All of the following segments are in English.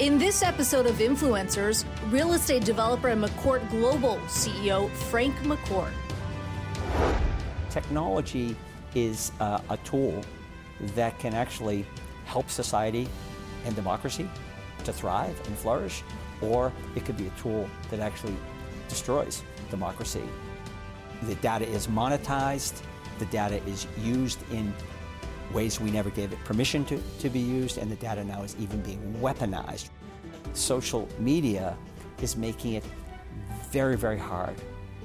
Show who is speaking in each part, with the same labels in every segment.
Speaker 1: In this episode of Influencers, real estate developer and McCourt Global CEO Frank McCourt.
Speaker 2: Technology is uh, a tool that can actually help society and democracy to thrive and flourish, or it could be a tool that actually destroys democracy. The data is monetized, the data is used in ways we never gave it permission to, to be used, and the data now is even being weaponized. Social media is making it very, very hard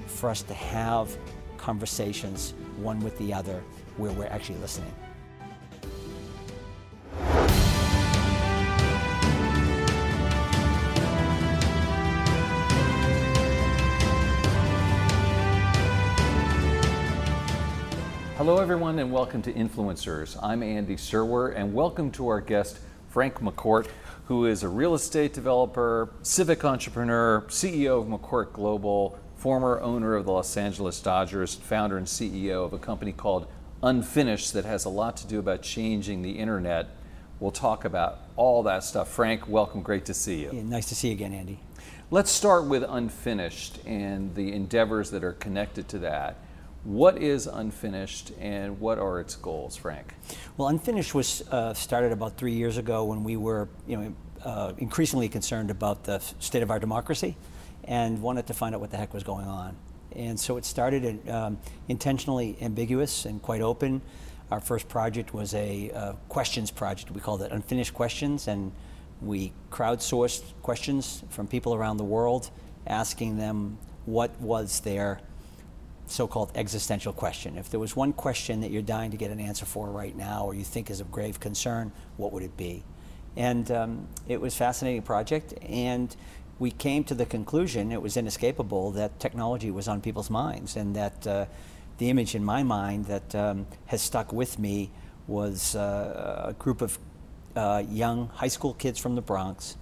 Speaker 2: for us to have conversations one with the other where we're actually listening.
Speaker 3: Hello, everyone, and welcome to Influencers. I'm Andy Serwer, and welcome to our guest, Frank McCourt, who is a real estate developer, civic entrepreneur, CEO of McCourt Global, former owner of the Los Angeles Dodgers, founder and CEO of a company called Unfinished that has a lot to do about changing the internet. We'll talk about all that stuff. Frank, welcome. Great to see you.
Speaker 2: Yeah, nice to see you again, Andy.
Speaker 3: Let's start with Unfinished and the endeavors that are connected to that. What is Unfinished and what are its goals, Frank?
Speaker 2: Well, Unfinished was uh, started about three years ago when we were, you know, uh, increasingly concerned about the state of our democracy and wanted to find out what the heck was going on. And so it started um, intentionally ambiguous and quite open. Our first project was a uh, questions project. We called it Unfinished Questions, and we crowdsourced questions from people around the world, asking them what was their so-called existential question. If there was one question that you're dying to get an answer for right now, or you think is of grave concern, what would it be? And um, it was a fascinating project, and we came to the conclusion, it was inescapable, that technology was on people's minds, and that uh, the image in my mind that um, has stuck with me was uh, a group of uh, young high school kids from the Bronx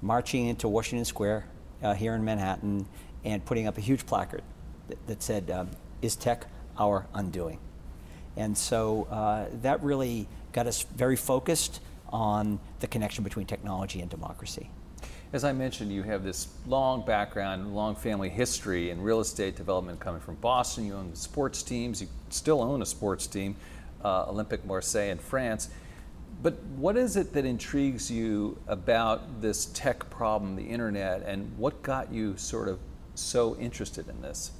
Speaker 2: marching into Washington Square uh, here in Manhattan and putting up a huge placard that, that said, um, Is tech our undoing? And so uh, that really got us very focused on the connection between technology and democracy.
Speaker 3: As I mentioned, you have this long background, long family history in real estate development coming from Boston. You own sports teams, you still own a sports team, uh, Olympique Marseille in France. But what is it that intrigues you about this tech problem, the internet, and what got you sort of so interested in this?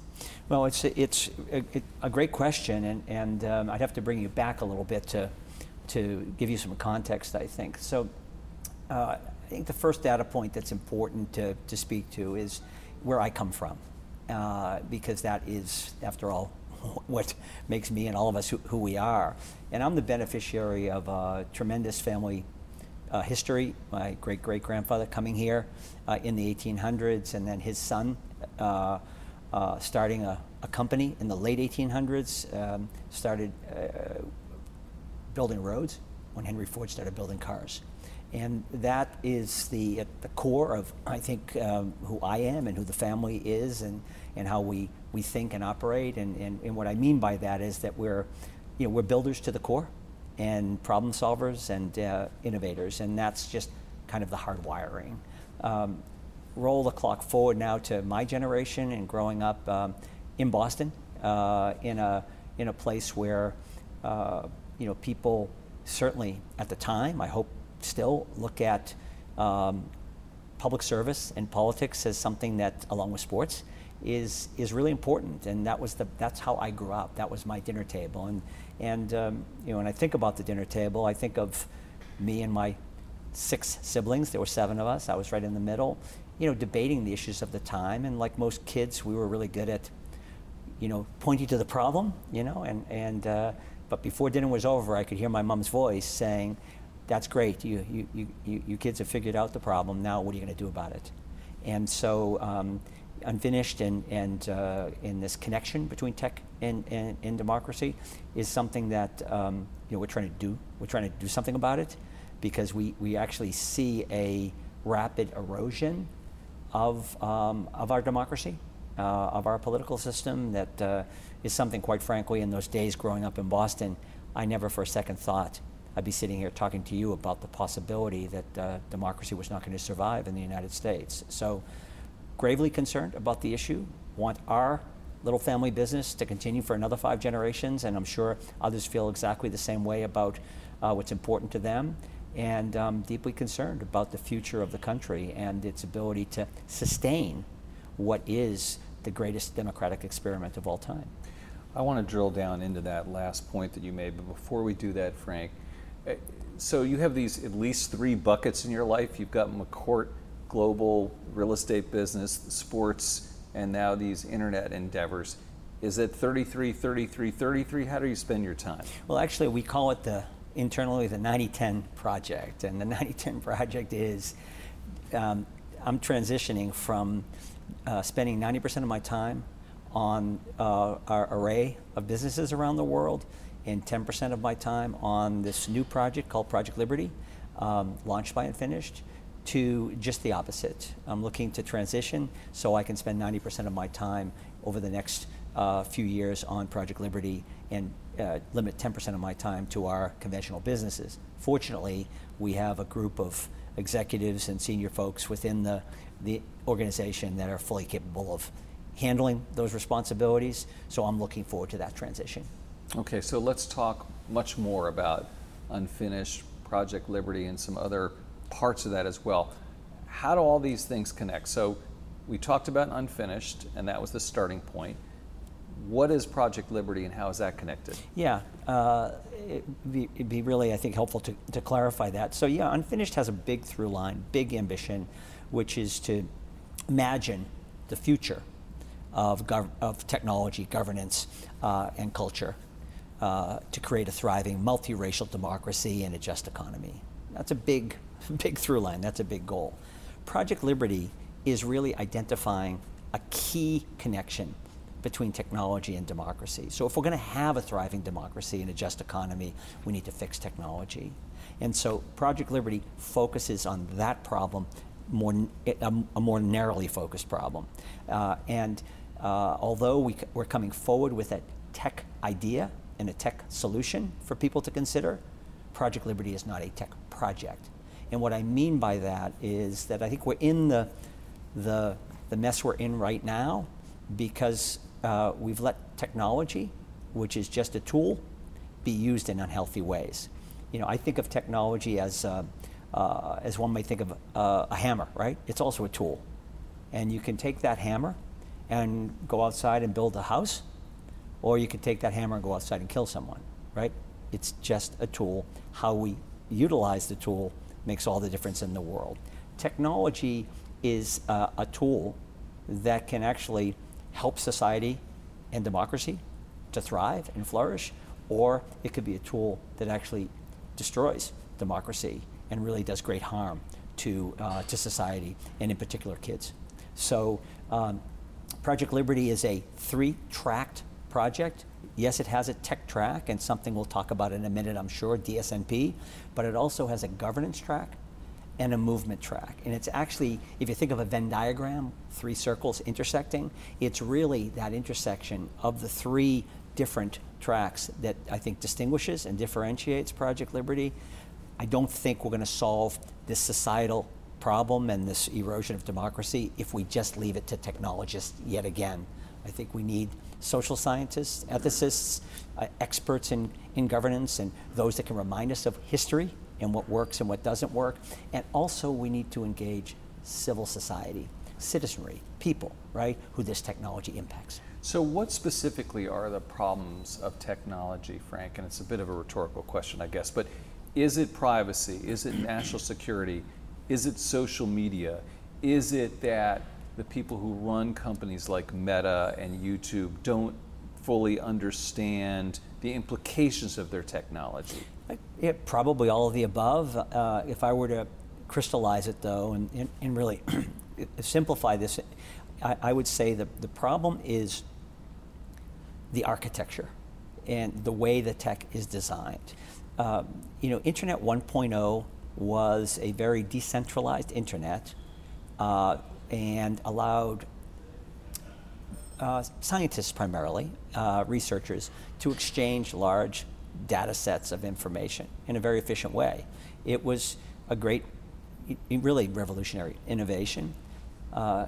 Speaker 2: Well, it's it's a, a great question, and and um, I'd have to bring you back a little bit to to give you some context. I think so. Uh, I think the first data point that's important to, to speak to is where I come from, uh, because that is, after all, what makes me and all of us who, who we are. And I'm the beneficiary of a tremendous family uh, history. My great great grandfather coming here uh, in the 1800s, and then his son uh, starting a, a, company in the late 1800s, um, started uh, building roads when Henry Ford started building cars. And that is the, at the core of, I think, um, who I am and who the family is and, and how we, we think and operate. And, and, and what I mean by that is that we're, you know, we're builders to the core and problem solvers and uh, innovators. And that's just kind of the hard wiring. Um, roll the clock forward now to my generation and growing up um, in Boston uh, in, a, in a place where uh, you know, people certainly at the time, I hope still look at um, public service and politics as something that, along with sports, is is really important. And that was the that's how I grew up. That was my dinner table. And and um, you know, when I think about the dinner table, I think of me and my six siblings. There were seven of us. I was right in the middle. You know, debating the issues of the time. And like most kids, we were really good at, you know, pointing to the problem. You know, and and. Uh, but before dinner was over, I could hear my mom's voice saying, that's great. You, you, you, you kids have figured out the problem. Now, what are you going to do about it? And so, um, unfinished and, and uh, in this connection between tech and, and, and democracy is something that um, you know, we're trying to do. We're trying to do something about it because we, we actually see a rapid erosion of, um, of our democracy, uh, of our political system that uh, is something, quite frankly, in those days growing up in Boston, I never for a second thought I'd be sitting here talking to you about the possibility that uh, democracy was not going to survive in the United States. So, gravely concerned about the issue, want our little family business to continue for another five generations, and I'm sure others feel exactly the same way about uh, what's important to them. And um, deeply concerned about the future of the country and its ability to sustain what is the greatest democratic experiment of all time.
Speaker 3: I want to drill down into that last point that you made, but before we do that, Frank, eh, so you have these at least three buckets in your life. You've got McCourt Global Real Estate Business, sports, and now these internet endeavors. Is it 33, 33, 33? How do you spend your time?
Speaker 2: Well, actually, we call it the internally the 9010 project. And the 9010 project is um, I'm transitioning from uh, spending 90% of my time on uh, our array of businesses around the world and 10% of my time on this new project called Project Liberty, um, launched by Unfinished, to just the opposite. I'm looking to transition so I can spend 90% of my time over the next uh, few years on Project Liberty and uh, limit 10% of my time to our conventional businesses. Fortunately, we have a group of executives and senior folks within the, the organization that are fully capable of handling those responsibilities. So I'm looking forward to that transition.
Speaker 3: Okay, so let's talk much more about Unfinished, Project Liberty, and some other parts of that as well. How do all these things connect? So we talked about Unfinished, and that was the starting point. What is Project Liberty and how is that connected?
Speaker 2: Yeah, uh, it'd, be, it'd, be, really, I think, helpful to, to clarify that. So, yeah, Unfinished has a big through line, big ambition, which is to imagine the future of, gov- of technology, governance, uh, and culture uh, to create a thriving multiracial democracy and a just economy. That's a big, big through line. That's a big goal. Project Liberty is really identifying a key connection between technology and democracy. So if we're going to have a thriving democracy and a just economy, we need to fix technology. And so Project Liberty focuses on that problem, more, a, a more narrowly focused problem. Uh, and uh, although we, we're coming forward with a tech idea and a tech solution for people to consider, Project Liberty is not a tech project. And what I mean by that is that I think we're in the, the, the mess we're in right now because uh, we've let technology, which is just a tool, be used in unhealthy ways. You know, I think of technology as, uh, uh, as one might think of uh, a hammer, right? It's also a tool. And you can take that hammer and go outside and build a house, or you can take that hammer and go outside and kill someone, right? It's just a tool. How we utilize the tool makes all the difference in the world. Technology is uh, a tool that can actually help society and democracy to thrive and flourish, or it could be a tool that actually destroys democracy and really does great harm to, uh, to society and in particular kids. So um, Project Liberty is a three-tracked project. Yes, it has a tech track and something we'll talk about in a minute, I'm sure, DSNP, but it also has a governance track and a movement track. And it's actually, if you think of a Venn diagram, three circles intersecting, it's really that intersection of the three different tracks that I think distinguishes and differentiates Project Liberty. I don't think we're going to solve this societal problem and this erosion of democracy if we just leave it to technologists yet again. I think we need social scientists, ethicists, uh, experts in, in governance, and those that can remind us of history and what works and what doesn't work. And also, we need to engage civil society, citizenry, people, right, who this technology impacts.
Speaker 3: So, what specifically are the problems of technology, Frank? And it's a bit of a rhetorical question, I guess, but is it privacy? Is it national security? Is it social media? Is it that the people who run companies like Meta and YouTube don't fully understand the implications of their technology?
Speaker 2: Yeah, probably all of the above. Uh, if I were to crystallize it, though, and, and, and really simplify this, I, I, would say that the problem is the architecture and the way the tech is designed. Um, you know, Internet 1.0 was a very decentralized internet uh, and allowed uh, scientists primarily, uh, researchers, to exchange large data sets of information in a very efficient way. It was a great, really revolutionary innovation. Uh,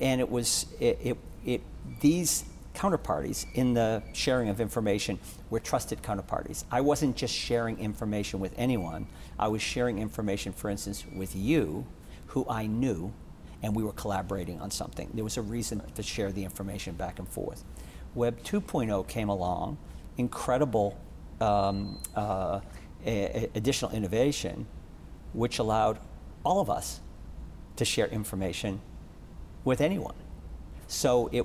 Speaker 2: and it was, it, it, it, these counterparties in the sharing of information were trusted counterparties. I wasn't just sharing information with anyone, I was sharing information, for instance, with you, who I knew, and we were collaborating on something. There was a reason to share the information back and forth. Web 2.0 came along, incredible um, uh, additional innovation, which allowed all of us to share information with anyone. So it,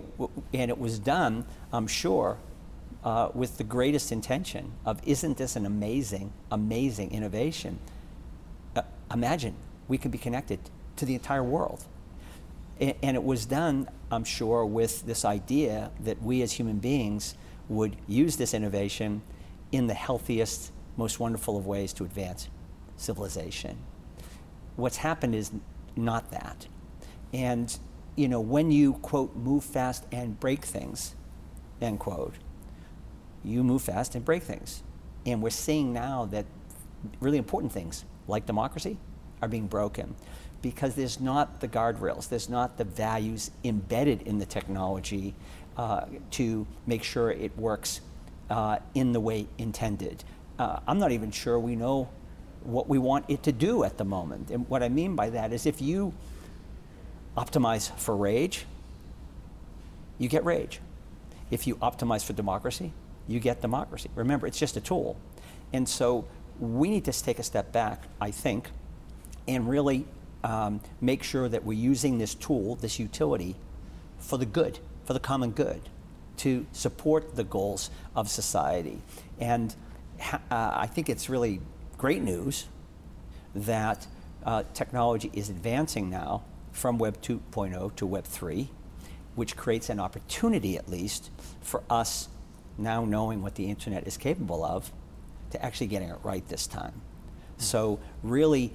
Speaker 2: and it was done, I'm sure, uh, with the greatest intention of, isn't this an amazing, amazing innovation? Uh, imagine we could be connected to the entire world. And, it was done, I'm sure, with this idea that we as human beings would use this innovation in the healthiest, most wonderful of ways to advance civilization. What's happened is not that. And you know, when you, quote, move fast and break things, end quote, you move fast and break things. And we're seeing now that really important things like democracy are being broken because there's not the guardrails, there's not the values embedded in the technology uh, to make sure it works uh, in the way intended. Uh, I'm not even sure we know what we want it to do at the moment. And what I mean by that is if you optimize for rage, you get rage. If you optimize for democracy, you get democracy. Remember, it's just a tool. And so we need to take a step back, I think, and really um, make sure that we're using this tool, this utility, for the good, for the common good, to support the goals of society. And uh, I think it's really great news that uh, technology is advancing now from Web 2.0 to Web 3, which creates an opportunity, at least, for us now knowing what the internet is capable of to actually getting it right this time. So, really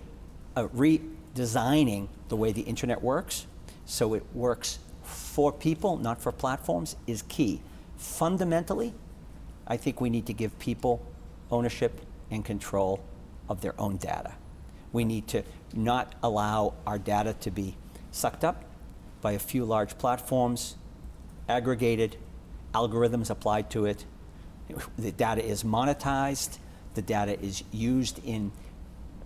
Speaker 2: uh, redesigning the way the internet works so it works for people, not for platforms, is key. Fundamentally, I think we need to give people ownership and control of their own data. We need to not allow our data to be sucked up by a few large platforms, aggregated, algorithms applied to it. The data is monetized, the data is used in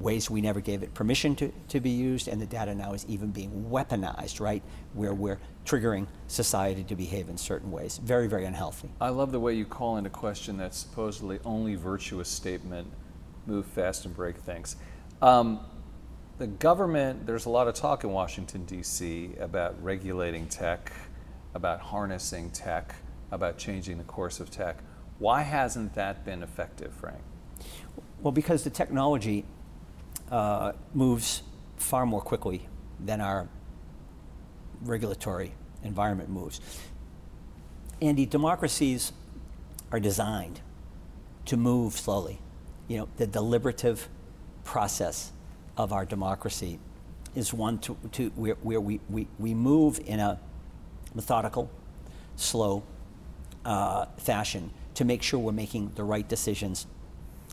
Speaker 2: ways we never gave it permission to, to be used, and the data now is even being weaponized, right? Where we're triggering society to behave in certain ways. Very, very unhealthy.
Speaker 3: I love the way you call into question that supposedly only virtuous statement move fast and break things. Um, the government, there's a lot of talk in Washington, D.C. about regulating tech, about harnessing tech, about changing the course of tech. Why hasn't that been effective, Frank?
Speaker 2: Well, because the technology uh, moves far more quickly than our regulatory environment moves. Andy, democracies are designed to move slowly. You know, the deliberative process of our democracy is one to, to where, where we, we, we move in a methodical, slow uh, fashion to make sure we're making the right decisions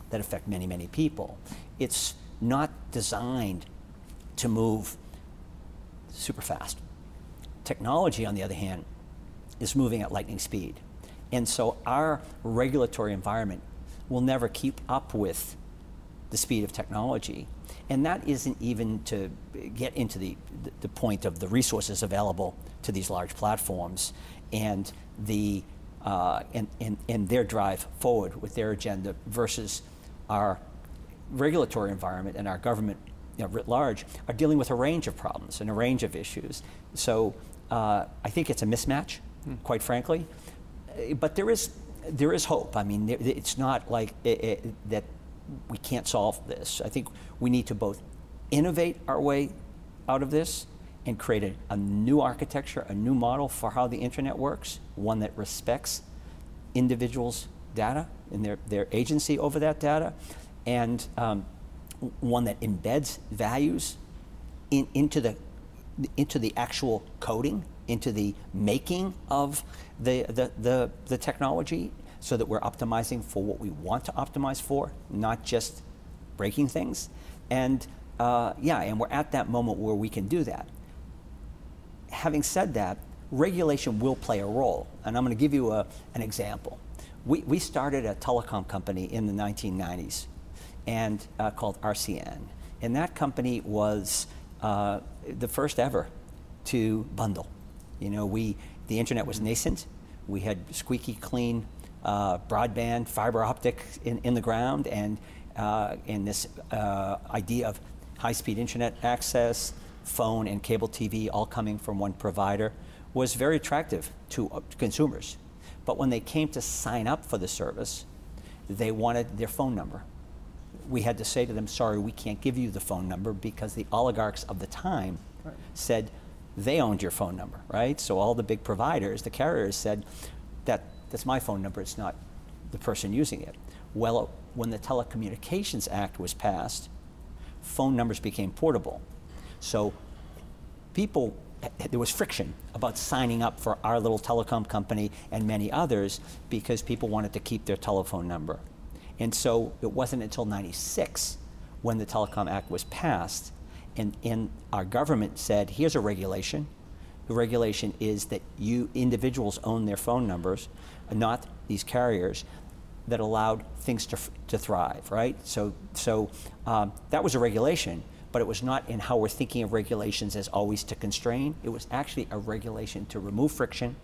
Speaker 2: that affect many, many people. It's not designed to move super fast. Technology, on the other hand, is moving at lightning speed. And so our regulatory environment will never keep up with the speed of technology. And that isn't even to get into the, the point of the resources available to these large platforms and, the, uh, and, and, and their drive forward with their agenda versus our regulatory environment and our government you know, writ large are dealing with a range of problems and a range of issues. So uh, I think it's a mismatch, hmm. quite frankly. But there is, there is hope. I mean, it's not like it, it, that we can't solve this. I think we need to both innovate our way out of this and create a, a, new architecture, a new model for how the internet works, one that respects individuals' data and their, their agency over that data, and um, one that embeds values in, into, the, into the actual coding, into the making of the, the, the, the technology, so that we're optimizing for what we want to optimize for, not just breaking things. And uh, yeah, and we're at that moment where we can do that. Having said that, regulation will play a role. And I'm going to give you a, an example. We, we started a telecom company in the 1990s and uh, called RCN. And that company was uh, the first ever to bundle. You know, we, the internet was nascent. We had squeaky clean uh, broadband, fiber optic in, in the ground, and uh, in this uh, idea of high-speed internet access, phone and cable TV all coming from one provider was very attractive to uh, consumers. But when they came to sign up for the service, they wanted their phone number. We had to say to them, sorry, we can't give you the phone number because the oligarchs of the time right. said they owned your phone number, right? So all the big providers, the carriers said, that, that's my phone number, it's not the person using it. Well, when the Telecommunications Act was passed, phone numbers became portable. So people, there was friction about signing up for our little telecom company and many others because people wanted to keep their telephone number. And so it wasn't until 96 when the Telecom Act was passed and, and our government said, here's a regulation. The regulation is that you individuals own their phone numbers, not these carriers that allowed things to, to thrive, right? So, so um, that was a regulation, but it was not in how we're thinking of regulations as always to constrain. It was actually a regulation to remove friction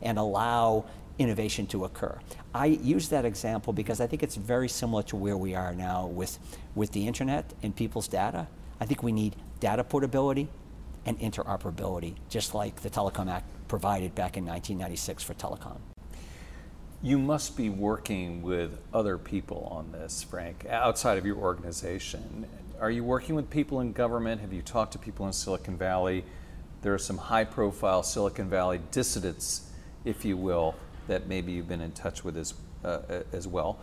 Speaker 2: and allow innovation to occur. I use that example because I think it's very similar to where we are now with, with the internet and people's data. I think we need data portability and interoperability, just like the Telecom Act provided back in 1996 for telecom.
Speaker 3: You must be working with other people on this, Frank, outside of your organization. Are you working with people in government? Have you talked to people in Silicon Valley? There are some high profile Silicon Valley dissidents, if you will, that maybe you've been in touch with as, uh, as well.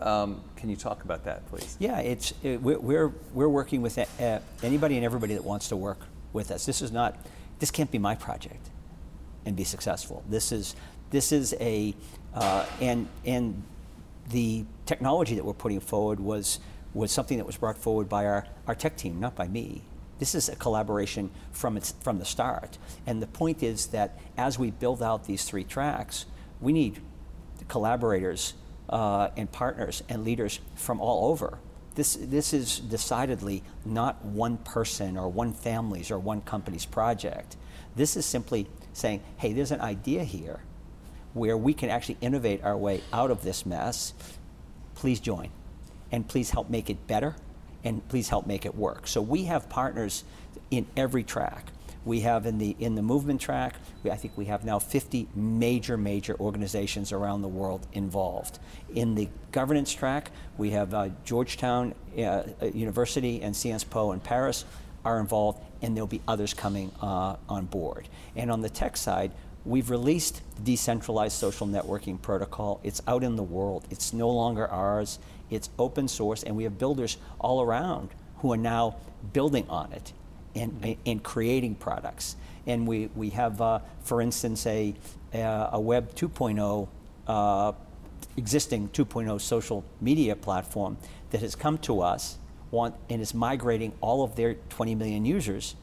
Speaker 3: Um, can you talk about that, please?
Speaker 2: Yeah, it's it, we're we're working with uh, anybody and everybody that wants to work with us. This is not this can't be my project and be successful. This is this is a uh, and and the technology that we're putting forward was was something that was brought forward by our, our tech team, not by me. This is a collaboration from its from the start. And the point is that as we build out these three tracks, we need collaborators uh, and partners and leaders from all over. This, this is decidedly not one person or one family's or one company's project. This is simply saying, hey, there's an idea here where we can actually innovate our way out of this mess. Please join. And please help make it better. And please help make it work. So we have partners in every track. We have in the in the movement track, we, I think we have now 50 major major organizations around the world involved. In the governance track, we have uh, Georgetown uh, uh University and Sciences Po in Paris are involved, and there'll be others coming uh, on board. And on the tech side, we've released the decentralized social networking protocol. It's out in the world. It's no longer ours. It's open source, and we have builders all around who are now building on it in, in creating products. And we, we have, uh, for instance, a, a Web 2.0, uh, existing 2.0 social media platform that has come to us want, and is migrating all of their 20 million users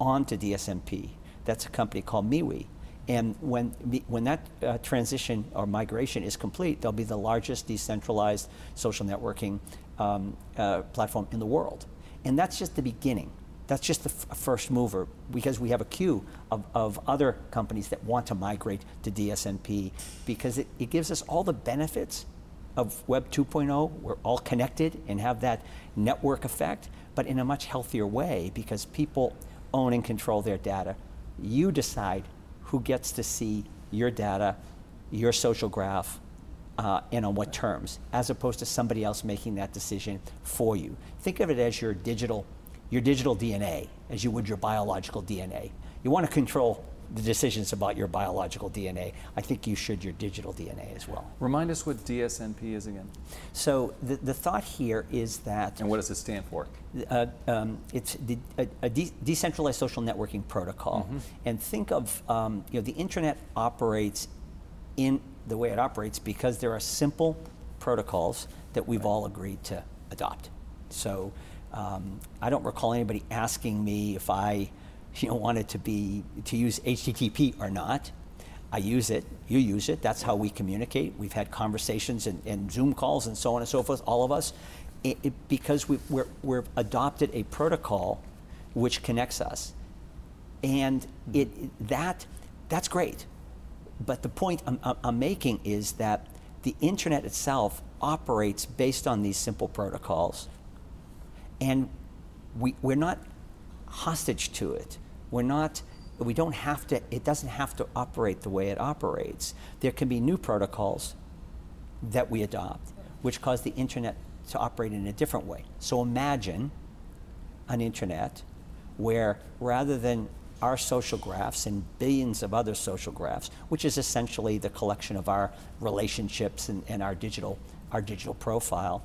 Speaker 2: onto DSNP. That's a company called MeWe. And when, when that uh, transition or migration is complete, they'll be the largest decentralized social networking um, uh, platform in the world. And that's just the beginning. That's just the first mover because we have a queue of, of other companies that want to migrate to DSNP because it, it gives us all the benefits of Web 2.0. We're all connected and have that network effect, but in a much healthier way because people own and control their data. You decide who gets to see your data, your social graph, uh, and on what terms, as opposed to somebody else making that decision for you. Think of it as your digital your digital DNA as you would your biological DNA. You want to control the decisions about your biological DNA. I think you should your digital DNA as well.
Speaker 3: Remind us what DSNP is again.
Speaker 2: So the, the thought here is that.
Speaker 3: And what does it stand for?
Speaker 2: Uh, um, it's the, a, a de decentralized social networking protocol. Mm -hmm. And think of, um, you know, the internet operates in the way it operates because there are simple protocols that we've all agreed to adopt. So um, I don't recall anybody asking me if I you know, wanted to be to use HTTP or not. I use it, you use it, that's how we communicate. We've had conversations and, and Zoom calls and so on and so forth, all of us, it, it, because we, we're, we're adopted a protocol which connects us. And it, that, that's great. But the point I'm, I'm making is that the internet itself operates based on these simple protocols. And we, we're not hostage to it. We're not, we don't have to, it doesn't have to operate the way it operates. There can be new protocols that we adopt, which cause the internet to operate in a different way. So imagine an internet where rather than our social graphs and billions of other social graphs, which is essentially the collection of our relationships and, and our digital our digital profile,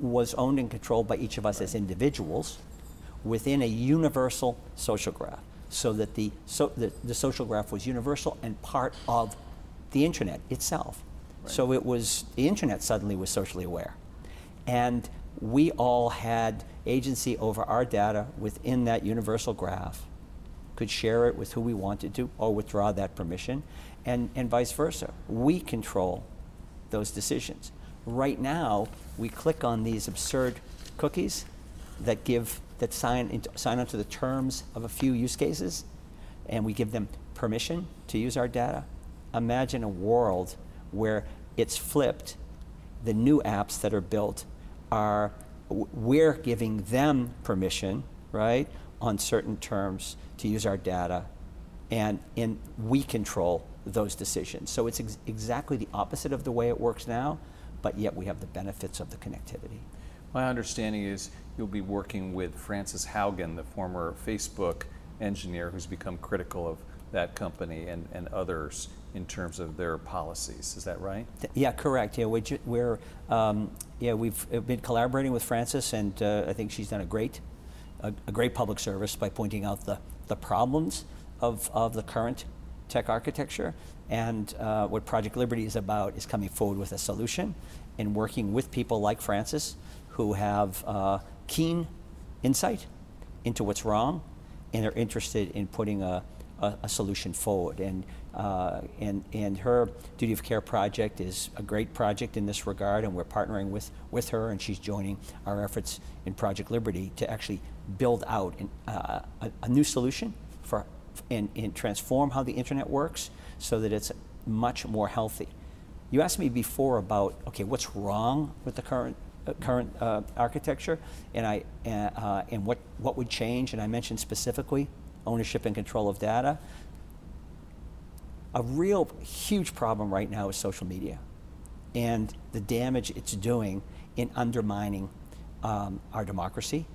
Speaker 2: was owned and controlled by each of us as individuals within a universal social graph. So that the, so, the, the social graph was universal and part of the internet itself. Right. So it was, the internet suddenly was socially aware. And we all had agency over our data within that universal graph, could share it with who we wanted to or withdraw that permission, and, and vice versa. We control those decisions. Right now, we click on these absurd cookies that give that sign into, sign onto the terms of a few use cases, and we give them permission to use our data. Imagine a world where it's flipped. The new apps that are built are we're giving them permission, right, on certain terms to use our data, and, and we control those decisions. So it's ex exactly the opposite of the way it works now, but yet we have the benefits of the connectivity.
Speaker 3: My understanding is you'll be working with Frances Haugen, the former Facebook engineer who's become critical of that company and, and others in terms of their policies. Is that right?
Speaker 2: Yeah, correct. Yeah, we we're um, yeah we've been collaborating with Frances, and uh, I think she's done a great a, a, great public service by pointing out the the problems of of the current tech architecture. And uh, what Project Liberty is about is coming forward with a solution and working with people like Frances who have uh, keen insight into what's wrong and are interested in putting a, a, a solution forward. And, uh, and, and her Duty of Care project is a great project in this regard, and we're partnering with, with her, and she's joining our efforts in Project Liberty to actually build out an, uh, a, a, new solution and, and transform how the internet works so that it's much more healthy. You asked me before about, okay, what's wrong with the current uh, current uh, architecture, and I uh, and what what would change. And I mentioned specifically ownership and control of data. A real huge problem right now is social media, and the damage it's doing in undermining um, our democracy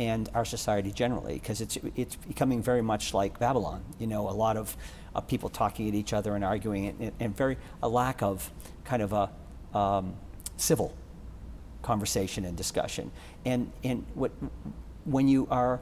Speaker 2: and our society generally, because it's it's becoming very much like Babylon. You know, a lot of uh, people talking at each other and arguing, and, and, very a lack of kind of a um, civil conversation and discussion. And, and what, when you are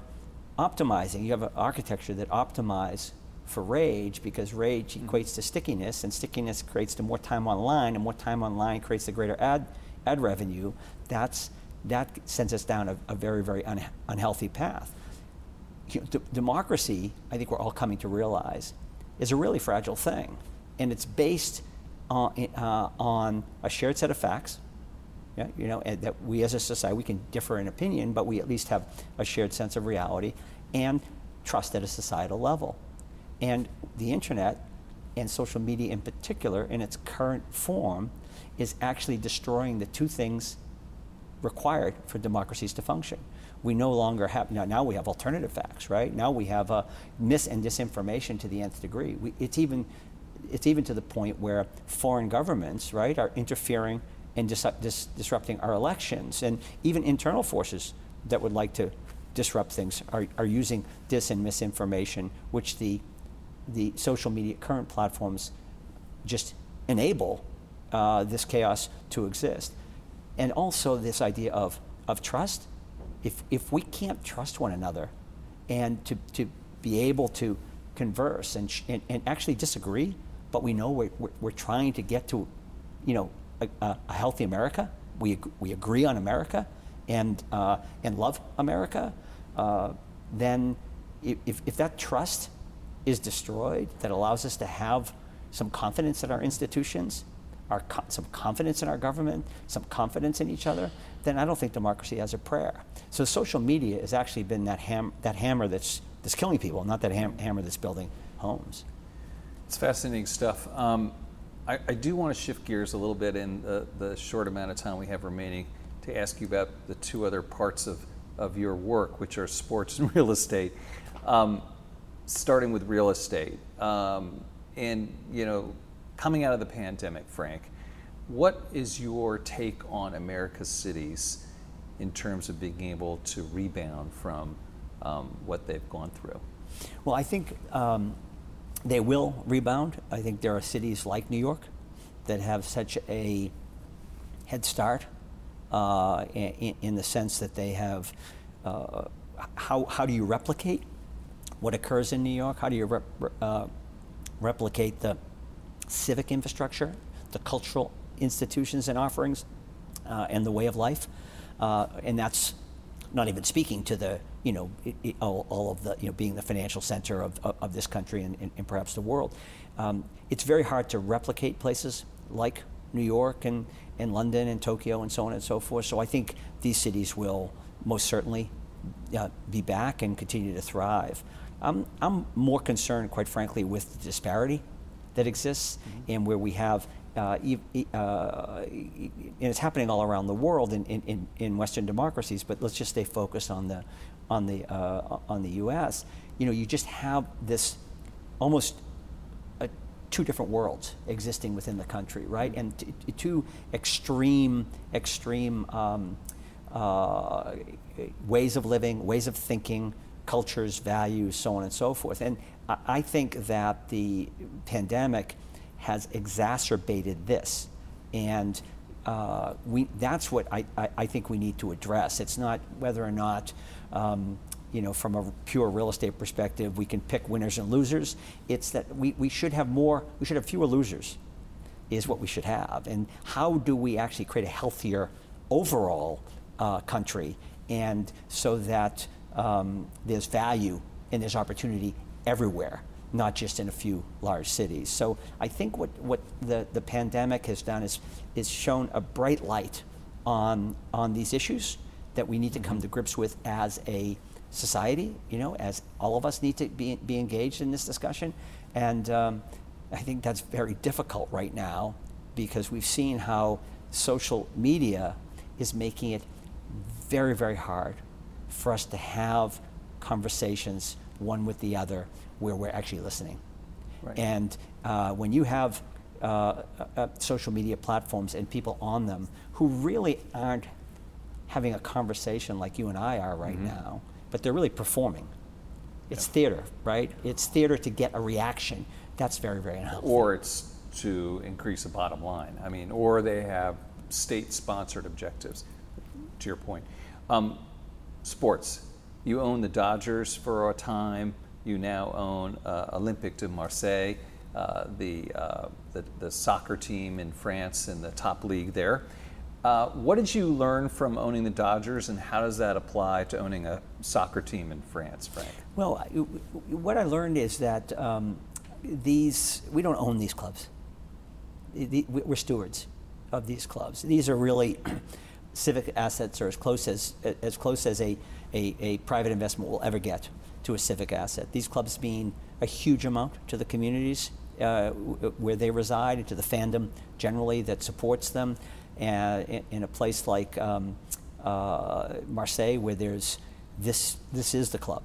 Speaker 2: optimizing, you have an architecture that optimize for rage because rage mm-hmm. equates to stickiness and stickiness creates the more time online and more time online creates the greater ad, ad revenue. That's, that sends us down a, a very, very un, unhealthy path. You know, democracy, I think we're all coming to realize, is a really fragile thing. And it's based on, uh, on a shared set of facts, yeah, you know, that we as a society, we can differ in opinion, but we at least have a shared sense of reality and trust at a societal level. And the internet and social media in particular, in its current form, is actually destroying the two things required for democracies to function. We no longer have, now, now we have alternative facts, right? Now we have uh, mis and disinformation to the nth degree. We, it's, even, it's even to the point where foreign governments, right, are interfering and dis dis disrupting our elections. And even internal forces that would like to disrupt things are, are using dis and misinformation, which the, the social media current platforms just enable uh, this chaos to exist. And also this idea of, of trust. If, if we can't trust one another and to, to be able to converse and, and, and actually disagree but we know we're, we're, we're trying to get to, you know, a, a healthy America. We, we agree on America and, uh, and love America. Uh, then if, if that trust is destroyed, that allows us to have some confidence in our institutions, our, some confidence in our government, some confidence in each other, then I don't think democracy has a prayer. So social media has actually been that, ham, that hammer that's, that's killing people, not that ham, hammer that's building homes.
Speaker 3: It's fascinating stuff. Um, I, I, do want to shift gears a little bit in the, the, short amount of time we have remaining to ask you about the two other parts of, of your work, which are sports and real estate. Um, starting with real estate, um, and you know, coming out of the pandemic, Frank, what is your take on America's cities in terms of being able to rebound from um, what they've gone through?
Speaker 2: Well, I think um, they will rebound. I think there are cities like New York that have such a head start uh, in, in, the sense that they have. Uh, how, how do you replicate what occurs in New York? How do you rep, uh, replicate the civic infrastructure, the cultural institutions and offerings, uh, and the way of life? Uh, and that's not even speaking to the, you know, it, it, all, all, of the, you know, being the financial center of, of, of this country and, and, and, perhaps the world. Um, it's very hard to replicate places like New York and, and London and Tokyo and so on and so forth. So I think these cities will most certainly uh, be back and continue to thrive. I'm, I'm more concerned, quite frankly, with the disparity that exists mm-hmm. and where we have uh, uh, and it's happening all around the world in, in, in, Western democracies, but let's just stay focused on the, on the, uh, on the US. You know, you just have this almost two different worlds existing within the country, right? And t- t- two extreme, extreme um, uh, ways of living, ways of thinking, cultures, values, so on and so forth. And I, think that the pandemic has exacerbated this. And uh, we, that's what I, I, I, think we need to address. It's not whether or not, um, you know, from a pure real estate perspective, we can pick winners and losers. It's that we, we should have more, we should have fewer losers, is what we should have. And how do we actually create a healthier overall uh, country? And so that um, there's value and there's opportunity everywhere not just in a few large cities. So I think what, what the, the pandemic has done is, is shown a bright light on, on these issues that we need to come to grips with as a society, you know, as all of us need to be, be engaged in this discussion. And um, I think that's very difficult right now because we've seen how social media is making it very, very hard for us to have conversations one with the other where we're actually listening. Right. And uh, when you have uh, uh, uh, social media platforms and people on them who really aren't having a conversation like you and I are right mm-hmm. now, but they're really performing. It's yeah. theater, right? It's theater to get a reaction. That's very, very unhelpful.
Speaker 3: Or it's to increase the bottom line. I mean, or they have state-sponsored objectives. To your point, um, sports. You own the Dodgers for a time. You now own uh, Olympique de Marseille, uh, the, uh, the, the, soccer team in France in the top league there. Uh, what did you learn from owning the Dodgers, and how does that apply to owning a soccer team in France, Frank?
Speaker 2: Well, what I learned is that um, these we don't own these clubs. We're stewards of these clubs. These are really civic assets, or as close as as close as a, a, a private investment will ever get to a civic asset. These clubs mean a huge amount to the communities uh, where they reside and to the fandom generally that supports them. And in, in a place like um, uh, Marseille, where there's this, this is the club.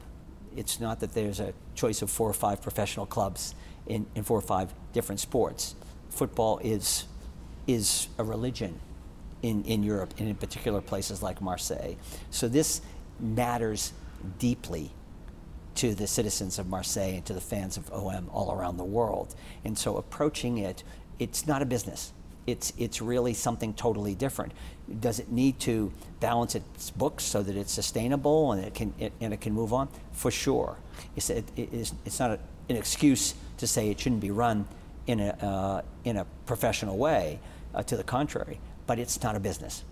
Speaker 2: It's not that there's a choice of four or five professional clubs in, in four or five different sports. Football is, is a religion in, in Europe, and in particular places like Marseille. So this matters deeply to the citizens of Marseille and to the fans of OM all around the world. And so approaching it, it's not a business. It's, it's really something totally different. Does it need to balance its books so that it's sustainable and it can, it, and it can move on? For sure. It's, it, it's, it's not a, an excuse to say it shouldn't be run in a, uh, in a professional way. Uh, to the contrary, but it's not a business.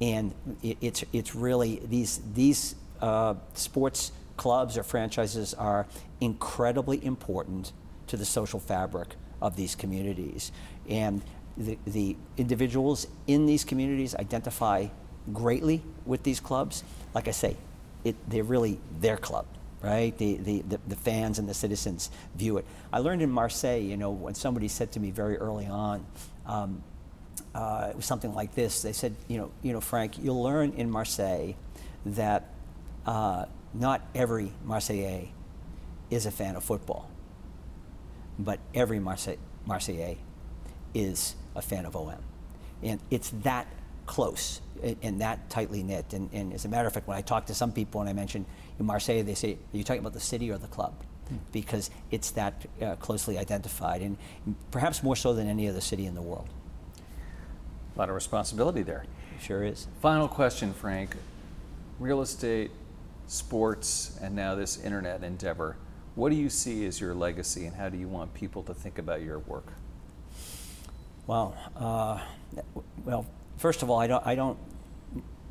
Speaker 2: And it, it's, it's really, these, these uh, sports clubs or franchises are incredibly important to the social fabric of these communities. And the, the individuals in these communities identify greatly with these clubs. Like I say, it, they're really their club, right? The, the, the, fans and the citizens view it. I learned in Marseille, you know, when somebody said to me very early on, um, uh, it was something like this. They said, you know, you know, Frank, you'll learn in Marseille that uh, not every Marseillais is a fan of football, but every Marseille, Marseillais is a fan of OM. And it's that close and that tightly knit. And, and, as a matter of fact, when I talk to some people and I mention Marseille, they say, Are you talking about the city or the club? Hmm. Because it's that uh, closely identified, and perhaps more so than any other city in the world.
Speaker 3: A lot of responsibility there.
Speaker 2: Sure is.
Speaker 3: Final question, Frank. Real estate, sports, and now this internet endeavor. What do you see as your legacy, and how do you want people to think about your work?
Speaker 2: Well, uh, well, first of all, I don't, I don't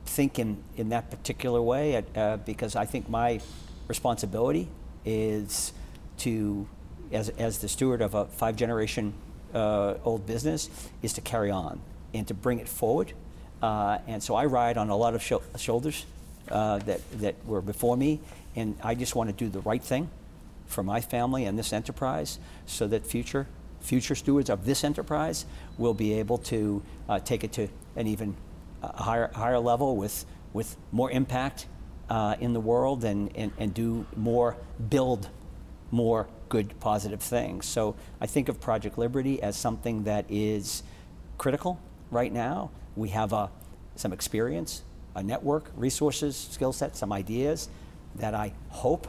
Speaker 2: think in, in that particular way uh, because I think my responsibility is to, as, as the steward of a five generation uh, old business, is to carry on and to bring it forward. Uh, and so I ride on a lot of sh- shoulders uh, that, that were before me, and I just want to do the right thing for my family and this enterprise so that future future stewards of this enterprise will be able to uh, take it to an even uh, higher, higher level with, with more impact uh, in the world and, and, and do more, build more good, positive things. So I think of Project Liberty as something that is critical right now. We have uh, some experience, a network, resources, skill set, some ideas that I hope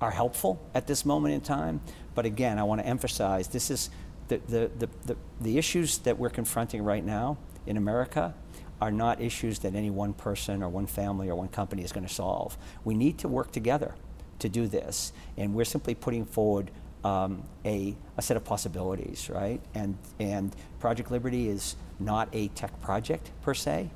Speaker 2: are helpful at this moment in time. But again, I want to emphasize this is the, the, the, the, the issues that we're confronting right now in America are not issues that any one person or one family or one company is going to solve. We need to work together to do this, and we're simply putting forward um, a, a set of possibilities, right? And, and Project Liberty is not a tech project per se,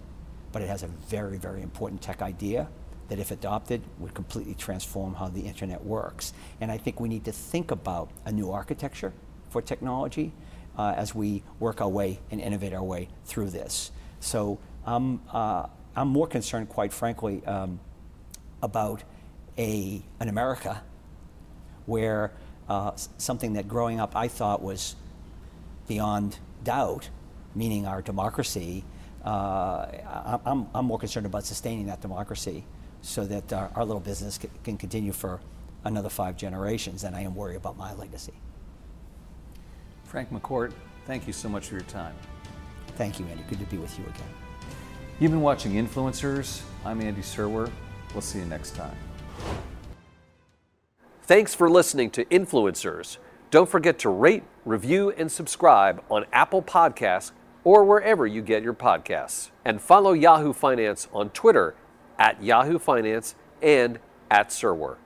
Speaker 2: but it has a very, very important tech idea that, if adopted, would completely transform how the internet works. And I think we need to think about a new architecture for technology uh, as we work our way and innovate our way through this. So I'm, uh, I'm more concerned, quite frankly, um, about a, an America where uh, something that growing up I thought was beyond doubt, meaning our democracy, uh, I'm, I'm more concerned about sustaining that democracy so that our, our little business can, can continue for another five generations than I am worried about my legacy.
Speaker 3: Frank McCourt, thank you so much for your time.
Speaker 2: Thank you, Andy. Good to be with you again.
Speaker 3: You've been watching Influencers. I'm Andy Serwer. We'll see you next time.
Speaker 4: Thanks for listening to Influencers. Don't forget to rate, review, and subscribe on Apple Podcasts or wherever you get your podcasts. And follow Yahoo Finance on Twitter at Yahoo Finance and at Serwer.